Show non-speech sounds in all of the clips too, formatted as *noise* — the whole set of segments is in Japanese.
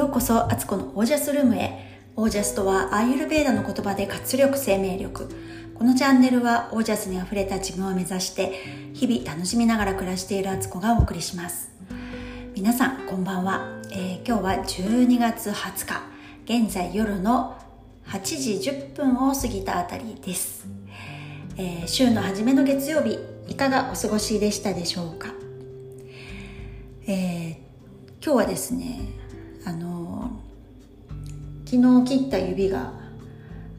ようこそアツコのオージャスルームへ。オージャスとはアーユルベーダの言葉で活力生命力。このチャンネルはオージャスにあふれた自分を目指して日々楽しみながら暮らしているアツコがお送りします。皆さんこんばんは、えー、今日は12月20日。現在夜の8時10分を過ぎたあたりです、えー、週の初めの月曜日いかがお過ごしでしたでしょうか、えー、今日はですね昨日切った指が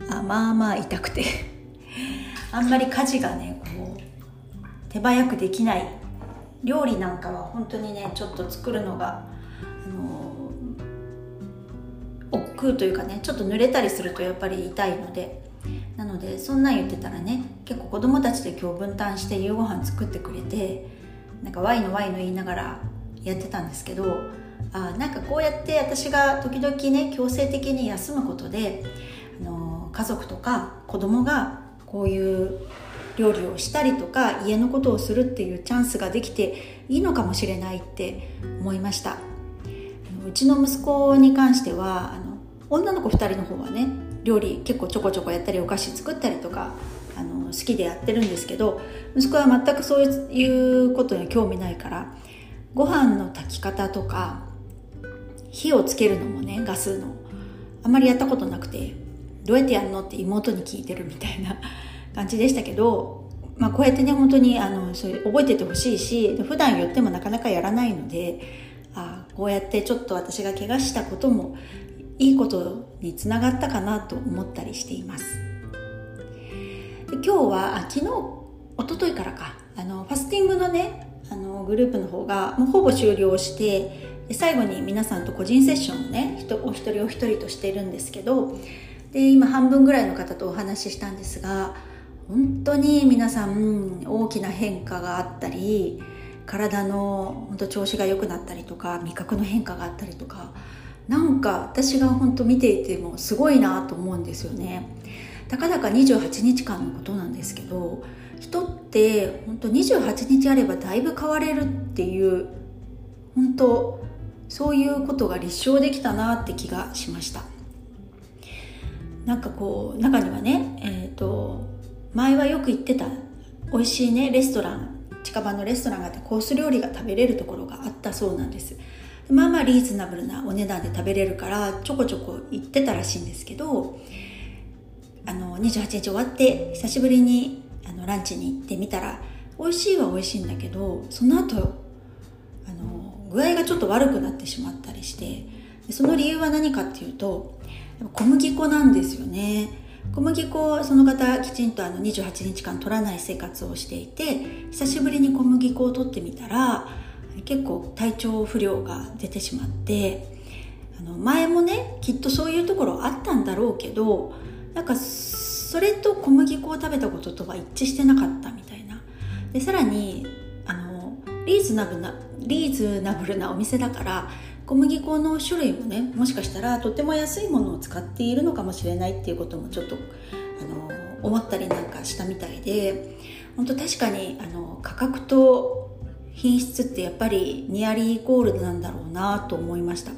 あまあまあ痛くて。*laughs* あんまり家事がねこう手早くできない料理なんかは本当にねちょっと作るのがあの億劫というかねちょっと濡れたりするとやっぱり痛いので。なのでそんなん言ってたらね結構子供たちで今日分担して夕ご飯作ってくれてなんかワイのワイの言いながらやってたんですけどあなんかこうやって私が時々ね強制的に休むことであの家族とか子供がこういう料理をしたりとか家のことをするっていうチャンスができていいのかもしれないって思いました。うちの息子に関してはあの女の子2人の方はね料理結構ちょこちょこやったりお菓子作ったりとかあの好きでやってるんですけど息子は全くそういうことに興味ないからご飯の炊き方とか火をつけるのもねガスの。あんまりやったことなくてどうやってやるのって妹に聞いてるみたいな *laughs* 感じでしたけど、まあ、こうやってね本当にあのそれ覚えててほしいし普段言ってもなかなかやらないのであこうやってちょっと私が怪我したこともいいことにつながったかなと思ったりしています。で今日はあ昨日一昨日からかあのファスティングのねあのグループの方がもうほぼ終了してで最後に皆さんと個人セッションをねお一人お一人としてるんですけどで今半分ぐらいの方とお話ししたんですが本当に皆さん大きな変化があったり体の本当調子が良くなったりとか味覚の変化があったりとかなんか私が本当見ていてもすごいなと思うんですよね。たかだか28日間のことなんですけど人って本当28日あればだいぶ変われるっていう本当そういうことが立証できたなって気がしました。なんかこう中にはねえっ、ー、と前はよく行ってた美味しいねレストラン近場のレストランがあってコース料理が食べれるところがあったそうなんです。まあまあリーズナブルなお値段で食べれるからちょこちょこ行ってたらしいんですけどあの28日終わって久しぶりにあのランチに行ってみたら美味しいは美味しいんだけどその後具合がちょっと悪くなってしまったりしてその理由は何かっていうと小麦粉なんですよね。小麦粉その方きちんとあの28日間取らない生活をしていて久しぶりに小麦粉を取ってみたら結構体調不良が出てしまってあの前もねきっとそういうところあったんだろうけどなんかそれと小麦粉を食べたこととは一致してなかったみたいな。でさらにリーズナブルなリーズナブルなお店だから小麦粉の種類もねもしかしたらとても安いものを使っているのかもしれないっていうこともちょっとあの思ったりなんかしたみたいで本当確かにあの価格と品質ってやっぱりニアリーイコールなんだろうなと思いました。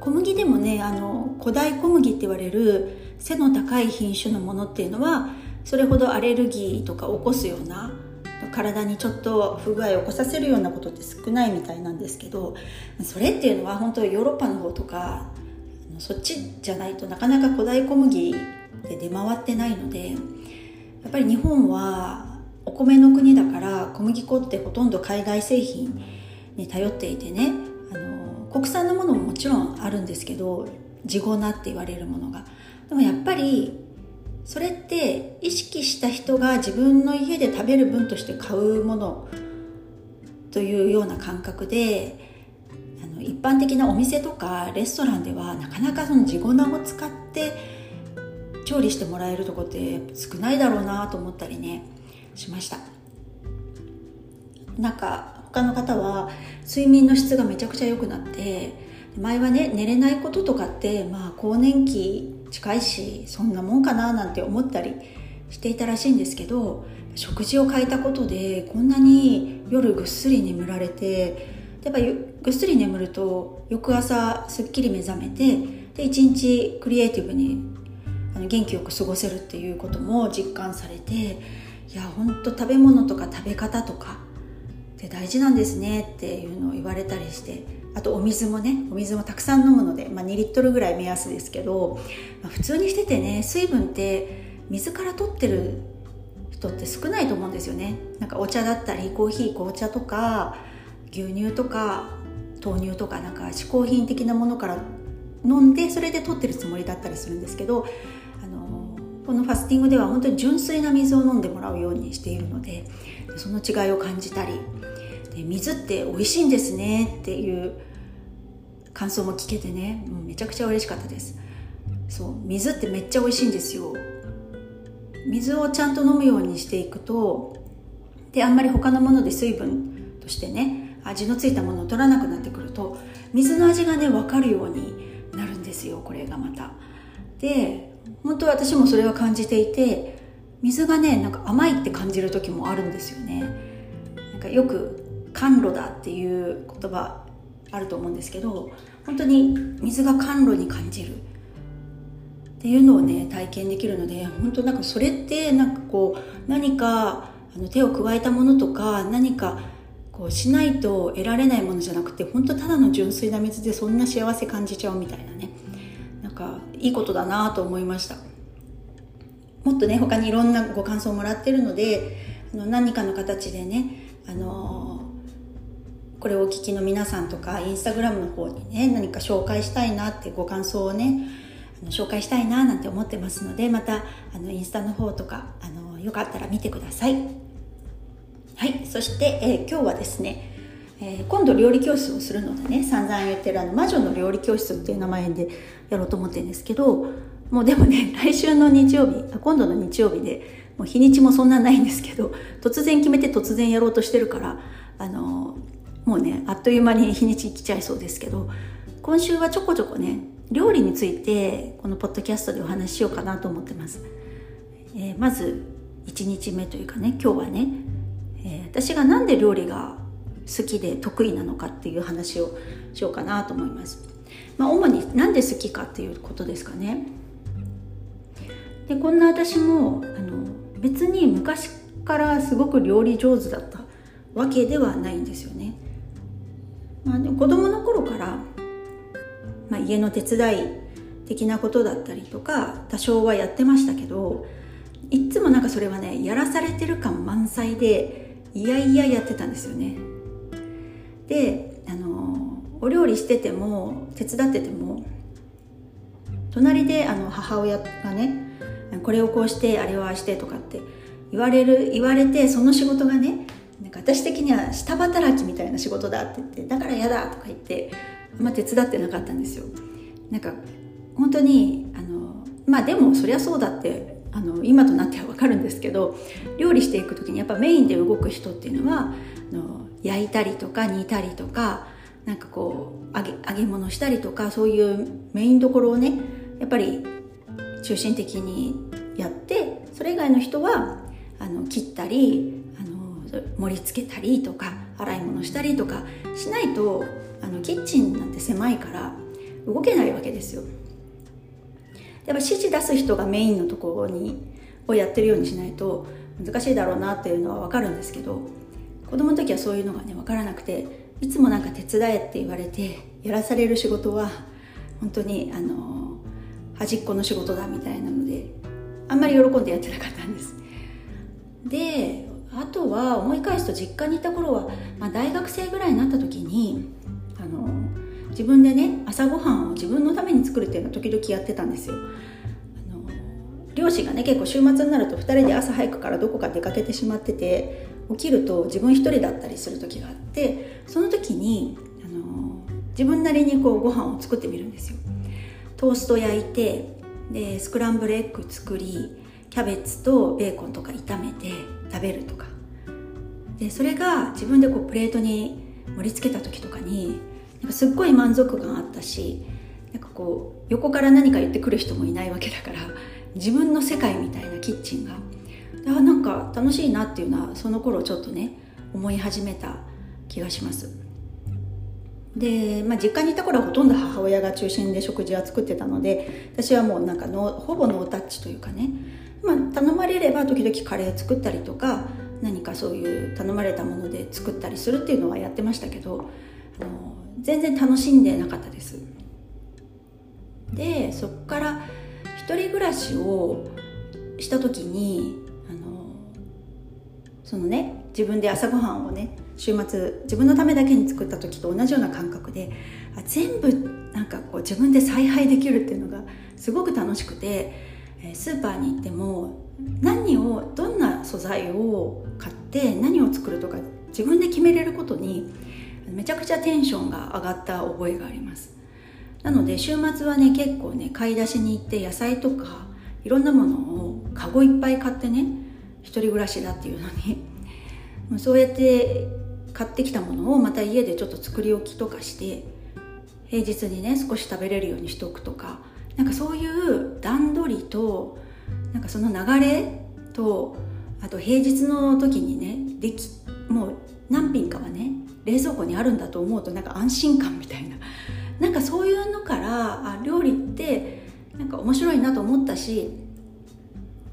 小麦でもねあの古代小麦って言われる背の高い品種のものっていうのはそれほどアレルギーとか起こすような体にちょっと不具合を起こさせるようなことって少ないみたいなんですけどそれっていうのは本当ヨーロッパの方とかそっちじゃないとなかなか古代小麦で出回ってないのでやっぱり日本はお米の国だから小麦粉ってほとんど海外製品に頼っていてねあの国産のものももちろんあるんですけど地粉って言われるものが。でもやっぱりそれって意識した人が自分の家で食べる分として買うものというような感覚であの一般的なお店とかレストランではなかなかその地粉を使って調理してもらえるとこって少ないだろうなと思ったりねしました。なんか他の方は睡眠の質がめちゃくちゃ良くなって前はね寝れないこととかってまあ更年期近いしそんなもんかななんて思ったりしていたらしいんですけど食事を変えたことでこんなに夜ぐっすり眠られてやっぱぐっすり眠ると翌朝すっきり目覚めてで一日クリエイティブにあの元気よく過ごせるっていうことも実感されていや本当食べ物とか食べ方とかって大事なんですねっていうのを言われたりしてあとお水もねお水もたくさん飲むので、まあ、2リットルぐらい目安ですけど、まあ、普通にしててね水分って水から取ってる人って少ないと思うんですよね。なんかお茶だったりコーヒー紅茶とか牛乳とか豆乳とかなんか嗜好品的なものから飲んでそれで取ってるつもりだったりするんですけどあのこのファスティングでは本当に純粋な水を飲んでもらうようにしているのでその違いを感じたりで水って美味しいんですねっていう感想も聞けてね。もうめちゃくちゃ嬉しかったです。そう水ってめっちゃ美味しいんですよ。水をちゃんと飲むようにしていくとであんまり他のもので水分としてね味のついたものを取らなくなってくると水の味がね分かるようになるんですよこれがまた。で本当私もそれは感じていて水がねなんか甘いって感じる時もあるんですよね。なんかよく甘露だっていう言葉あると思うんですけど本当に水が甘露に感じる。っていうのをね体験できるので本当なんかそれってなんかこう何かあの手を加えたものとか何かこうしないと得られないものじゃなくて本当ただの純粋な水でそんな幸せ感じちゃうみたいなね。なんかいいことだなと思いました。もっとね他にいろんなご感想をもらってるのであの何かの形でねあのこれをお聞きの皆さんとかインスタグラムの方にね何か紹介したいなってご感想をね紹介したいななんて思ってますのでまたあのインスタの方とかあのよかったら見てください。はい。そして、えー、今日はですねえー、今度料理教室をするのでね散々言ってるあの魔女の料理教室っていう名前でやろうと思ってるんですけどもうでもね *laughs* 来週の日曜日今度の日曜日でもう日にちもそんなないんですけど突然決めて突然やろうとしてるからあのもうねあっという間に日にち来ちゃいそうですけど今週はちょこちょこね料理についてこのポッドキャストでお話ししようかなと思ってます、えー、まず1日目というかね今日はね、えー、私が何で料理が好きで得意なのかっていう話をしようかなと思います、まあ、主に何で好きかっていうことですかね。でこんな私もあの別に昔からすごく料理上手だったわけではないんですよまあ、子供の頃から、まあ、家の手伝い的なことだったりとか多少はやってましたけどいつもなんかそれはねやらされてる感満載でいやいややってたんですよね。であのお料理してても手伝ってても隣であの母親がねこれをこうしてあれをああしてとかって言われる言われてその仕事がねなんか私的には下働きみたいな仕事だって言ってだから嫌だとか言ってあんま手伝ってなかったんですよ。なんか本当にあのまあでもそりゃそうだってあの今となっては分かるんですけど料理していく時にやっぱメインで動く人っていうのはあの焼いたりとか煮たりとかなんかこう揚げ揚げ物したりとかそういうメインどころをねやっぱり中心的にやってそれ以外の人はあの切ったり盛り付けたりとか洗い物したりとかしないとあのキッチンなんて狭いから動けないわけですよ。やっぱ指示出す人がメインのところにをやってるようにしないと難しいだろうなっていうのは分かるんですけど子供の時はそういうのがね分からなくていつもなんか手伝えって言われてやらされる仕事は本当にあの端っこの仕事だみたいなのであんまり喜んでやってなかったんです。であとは思い返すと実家にいた頃は、まあ、大学生ぐらいになった時にあの自分でね朝ごはんを自分のために作るっていうのを時々やってたんですよ。あの両親がね結構週末になると2人で朝早くからどこか出かけてしまってて起きると自分一人だったりする時があってその時にあの自分なりにこうご飯を作ってみるんですよ。トースト焼いてでスクランブルエッグ作りキャベツとベーコンとか炒めて食べるとか。でそれが自分でこうプレートに盛り付けた時とかになんかすっごい満足感あったしなんかこう横から何か言ってくる人もいないわけだから自分の世界みたいなキッチンが。あなんか楽しいなっていうのはその頃ちょっとね思い始めた気がします。で、まあ、実家にいた頃はほとんど母親が中心で食事は作ってたので私はもうなんかのほぼノータッチというかね、まあ、頼まれれば時々カレー作ったりとか何かそういう頼まれたもので作ったりするっていうのはやってましたけどあの全然楽しんでなかったです。でそこから一人暮らしをした時にあのそのね自分で朝ごはんをね週末自分のためだけに作った時と同じような感覚であ全部なんかこう自分で采配できるっていうのがすごく楽しくてスーパーに行っても何をどんな素材を買って何を作るとか自分で決めれることにめちゃくちゃテンションが上がった覚えがあります。なので週末はね結構ね買い出しに行って野菜とかいろんなものをカゴいっぱい買ってね一人暮らしだっていうのに *laughs* そうやって買ってきたものをまた家でちょっと作り置きとかして平日にね少し食べれるようにしておくとかなんかそういう段取りとなんかその流れとあと平日の時にねできもう何品かはね冷蔵庫にあるんだと思うとなんか安心感みたいな。なんかそういうのからあ料理ってなんか面白いなと思ったし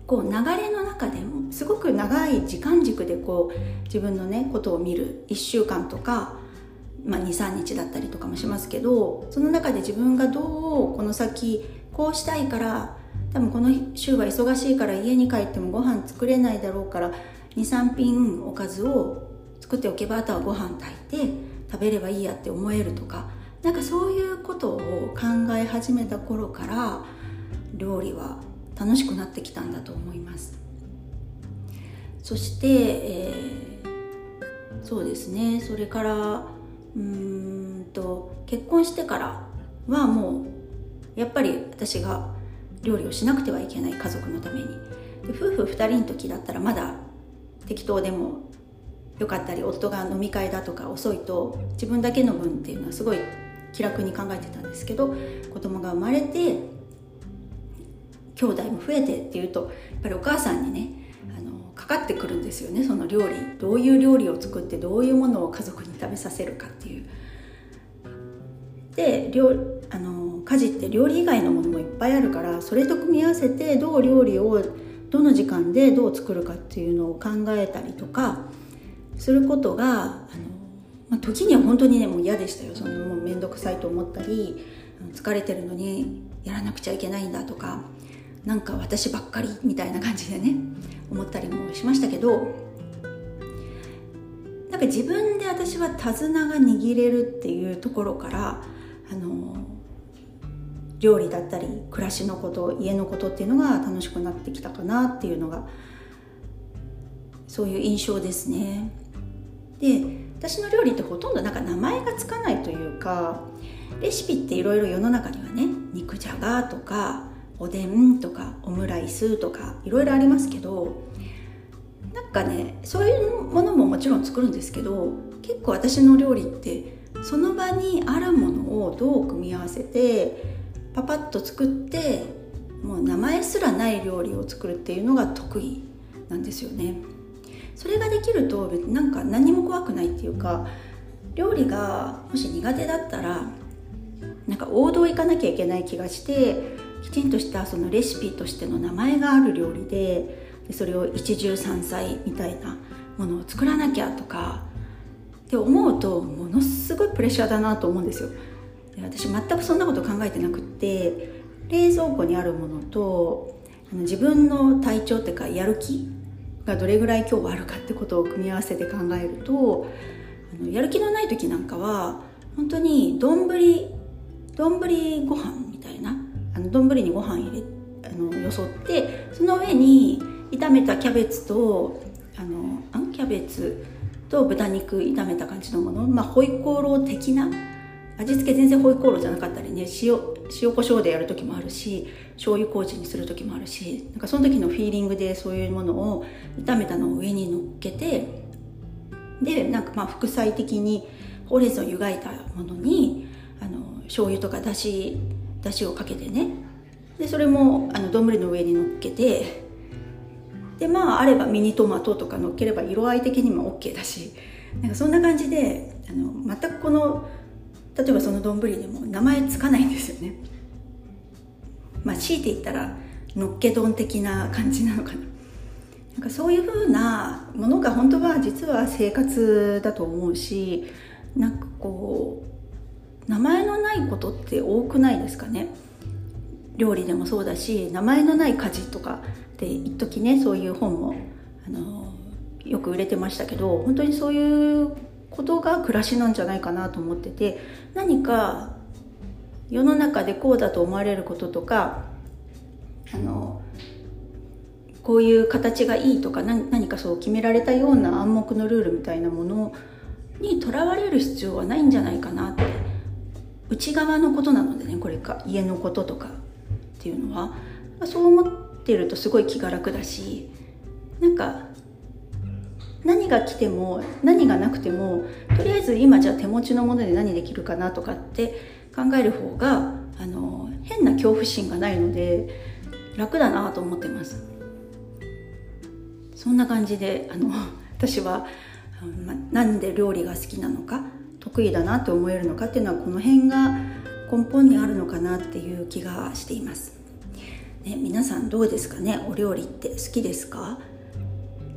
こう流れの中でもすごく長い時間軸でこう自分のねことを見る1週間とか、まあ、23日だったりとかもしますけどその中で自分がどうこの先こうしたいから多分この週は忙しいから家に帰ってもご飯作れないだろうから23品おかずを作っておけばあとはご飯炊いて食べればいいやって思えるとかなんかそういうことを考え始めた頃から料理は楽しくなってきたんだと思います。そして、えー、そうですね。それからうんと結婚してからはもうやっぱり私が料理をしなくてはいけない家族のために。夫婦2人の時だったらまだ適当でもよかったり夫が飲み会だとか遅いと自分だけの分っていうのはすごい気楽に考えてたんですけど子供が生まれて兄弟も増えてっていうとやっぱりお母さんにねかかってくるんですよねその料理どういう料理を作ってどういうものを家族に食べさせるかっていう。で料あの家事って料理以外のものもいっぱいあるからそれと組み合わせてどう料理をどの時間でどう作るかっていうのを考えたりとかすることがあの、まあ、時には本当にねもう嫌でしたよそのもう面倒くさいと思ったり疲れてるのにやらなくちゃいけないんだとかなんか私ばっかりみたいな感じでね思ったりもしましたけどなんか自分で私は手綱が握れるっていうところからあの料理だったり暮らしのこと家のことっていうのが楽しくなってきたかなっていうのがそういう印象ですね。で私の料理ってほとんどなんか名前がつかないというかレシピっていろいろ世の中にはね肉じゃがとかおでんとかオムライスとかいろいろありますけどなんかねそういうものももちろん作るんですけど結構私の料理ってその場にあるものをどう組み合わせてパパッと作ってもう名前すらない料理を作るっていうのが得意なんですよね。それができるとなんか何も怖くないっていうか料理がもし苦手だったらなんか王道行かなきゃいけない気がしてきちんとしたそのレシピとしての名前がある料理ででそれを一汁三菜みたいなものを作らなきゃとかって思うとものすごいプレッシャーだなと思うんですよ。で私全くそんなこと考えてなくって冷蔵庫にあるものとあの自分の体調っていうかやる気がどれぐらい今日はあるかってことを組み合わせて考えるとあのやる気のない時なんかは本当に丼丼ご飯みたいなあの丼にご飯入れあのよそってその上に炒めたキャベツとあのあキャベツと豚肉炒めた感じのもの、まあ、ホイコーロー的な味付け全然ホイコーローじゃなかったりね塩塩コショウでやる時もあるし醤油麹にする時もあるしなんかその時のフィーリングでそういうものを炒めたのを上に乗っけてでなんかまあ副菜的にほうれん草を湯がいたものにあの醤油とかだしだしをかけてね。でそれもあの丼の上に乗っけてでまああればミニトマトとか乗っければ色合い的にも OK だしなんかそんな感じであの全くこの例えばその丼でも名前つかないんですよね。まあ強いて言ったらのっけ丼的な感じなのかな。なんかそういう風なものが本当は実は生活だと思うしなんかこう名前のないことって多くないですかね？料理でもそうだし名前のない家事とかって一時ねそういう本もあのよく売れてましたけど本当にそういうことが暮らしなんじゃないかなと思ってて何か世の中でこうだと思われることとかあのこういう形がいいとか何かそう決められたような暗黙のルールみたいなものにとらわれる必要はないんじゃないかなって内側のことなのでねこれか家のこととかっていうのは。そう思ってるとすごい気が楽だしなんか何が来ても何がなくてもとりあえず今じゃあ手持ちのもので何できるかなとかって考える方があの変な恐怖心がないので楽だなと思ってます。そんな感じであの私は、ま、なんで料理が好きなのか得意だなって思えるのかっていうのはこの辺が根本にあるのかなっていう気がしています、ね、皆さんどうですかね？お料理って好きですか？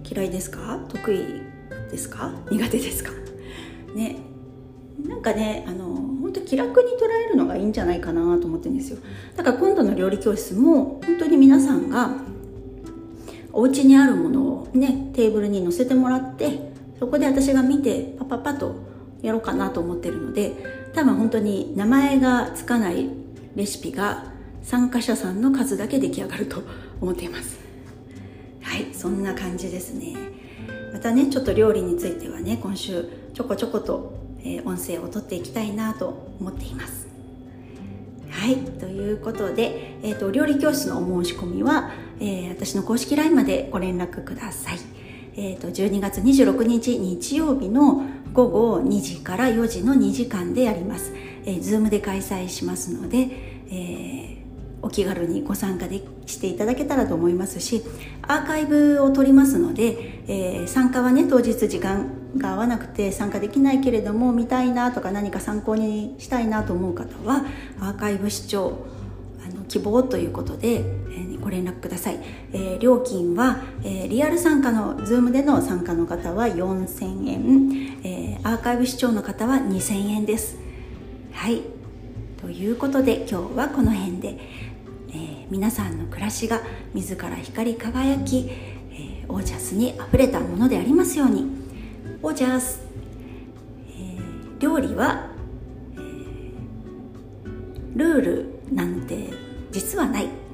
嫌いですか？得意ですか？苦手ですか？ねなんかねあの本当気楽に捉えるのがいいんじゃないかなと思ってるんですよ。だから今度の料理教室も本当に皆さんがお家にあるものをねテーブルに乗せてもらってそこで私が見てパパパとやろうかなと思ってるので多分本当に名前がつかないレシピが参加者さんの数だけ出来上がると思っています。はいそんな感じですね。またねちょっと料理についてはね今週ちょこちょこと、えー、音声をとっていきたいなと思っています。はいということで、えーと、料理教室のお申し込みは、えー、私の公式 LINE までご連絡ください。えーと、12月26日日曜日の午後2時から4時の2時間でやります、えー、Zoom で開催しますので、えーお気軽にご参加でしていただけたらと思いますしアーカイブを取りますので、えー、参加はね当日時間が合わなくて参加できないけれども見たいなとか何か参考にしたいなと思う方はアーカイブ視聴あの希望ということで、えー、ご連絡ください、えー、料金は、えー、リアル参加の Zoom での参加の方は4000円、えアーカイブ視聴の方は2000円です。はい。ということで今日はこの辺で。えー、皆さんの暮らしが自ら光り輝き、えー、オージャスにあふれたものでありますように。オージャス、えー、料理は、えルールなんて実はない。